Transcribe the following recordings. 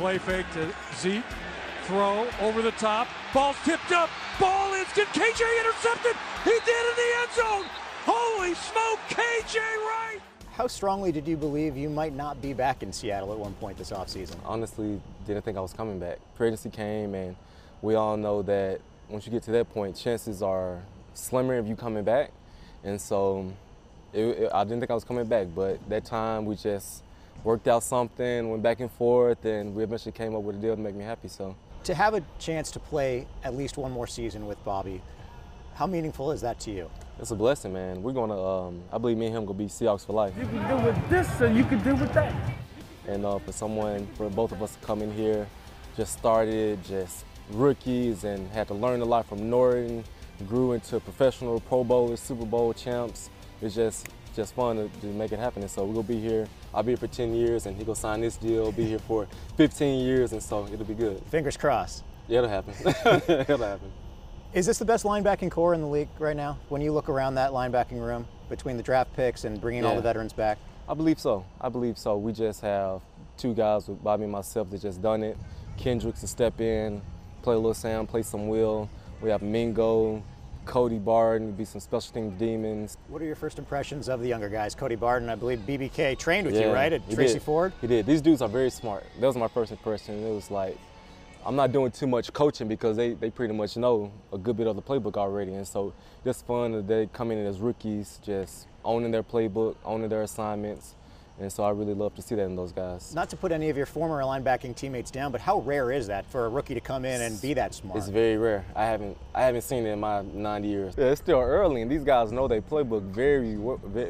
play fake to Zeke. Throw over the top. Ball's tipped up. Ball is good. KJ intercepted. He did in the end zone. Holy smoke, KJ Wright. How strongly did you believe you might not be back in Seattle at one point this offseason? Honestly, didn't think I was coming back. Free agency came, and we all know that once you get to that point, chances are slimmer of you coming back. And so it, it, I didn't think I was coming back, but that time we just worked out something, went back and forth, and we eventually came up with a deal to make me happy. So To have a chance to play at least one more season with Bobby, how meaningful is that to you? it's a blessing, man. We're gonna, um, I believe me and him gonna be Seahawks for life. You can do with this, and you can do with that. And uh, for someone, for both of us to come in here, just started just rookies and had to learn a lot from Norton, grew into professional Pro Bowlers, Super Bowl champs. It's just just fun to, to make it happen. And so we're gonna be here. I'll be here for 10 years, and he gonna sign this deal. Be here for 15 years, and so it'll be good. Fingers crossed. Yeah, it'll happen. it'll happen. Is this the best linebacking corps in the league right now? When you look around that linebacking room between the draft picks and bringing all the veterans back? I believe so. I believe so. We just have two guys with Bobby and myself that just done it. Kendricks to step in, play a little Sam, play some Will. We have Mingo, Cody Barton, be some special team demons. What are your first impressions of the younger guys? Cody Barton, I believe BBK trained with you, right? At Tracy did. Ford? He did. These dudes are very smart. That was my first impression. It was like, I'm not doing too much coaching because they, they pretty much know a good bit of the playbook already. And so just fun that they come in as rookies, just owning their playbook, owning their assignments. And so I really love to see that in those guys. Not to put any of your former linebacking teammates down, but how rare is that for a rookie to come in and be that smart? It's very rare. I haven't I haven't seen it in my nine years. Yeah, it's still early, and these guys know their playbook very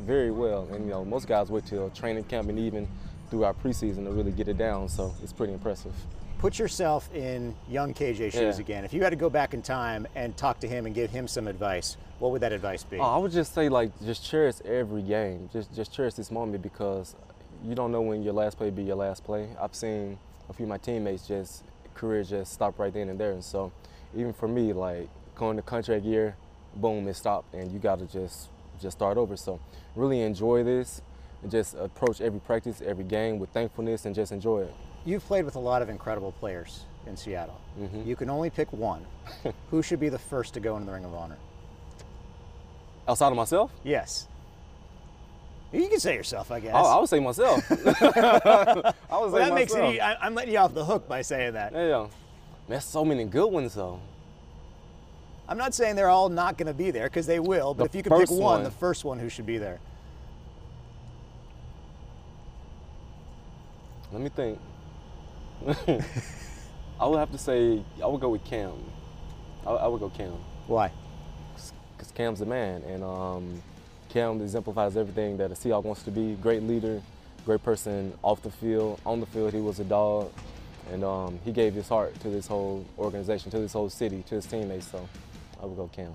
very well. And you know, most guys wait till training camp and even through our preseason to really get it down. So it's pretty impressive. Put yourself in young KJ shoes Yeah. again. If you had to go back in time and talk to him and give him some advice, what would that advice be? Oh, I would just say like just cherish every game. Just just cherish this moment because you don't know when your last play be your last play. I've seen a few of my teammates just career just stop right then and there. And so even for me, like going to contract year, boom, it stopped and you gotta just just start over. So really enjoy this and just approach every practice, every game with thankfulness and just enjoy it. You've played with a lot of incredible players in Seattle. Mm-hmm. You can only pick one. Who should be the first to go into the Ring of Honor? Outside of myself, Yes. You can say yourself, I guess. I, I would say myself. I would say well, that makes it. myself. I, I'm letting you off the hook by saying that. Yeah, yeah. There's so many good ones though. I'm not saying they're all not going to be there because they will, but The if you could pick one, one. the first one who should be there. Let me think. I would have to say I would go with Kam. I, I would go Kam Why? because Kam's the man, and um, Kam exemplifies everything that a Seahawk wants to be. Great leader, great person off the field. On the field, he was a dog, and um, he gave his heart to this whole organization, to this whole city, to his teammates. So I would go Kam.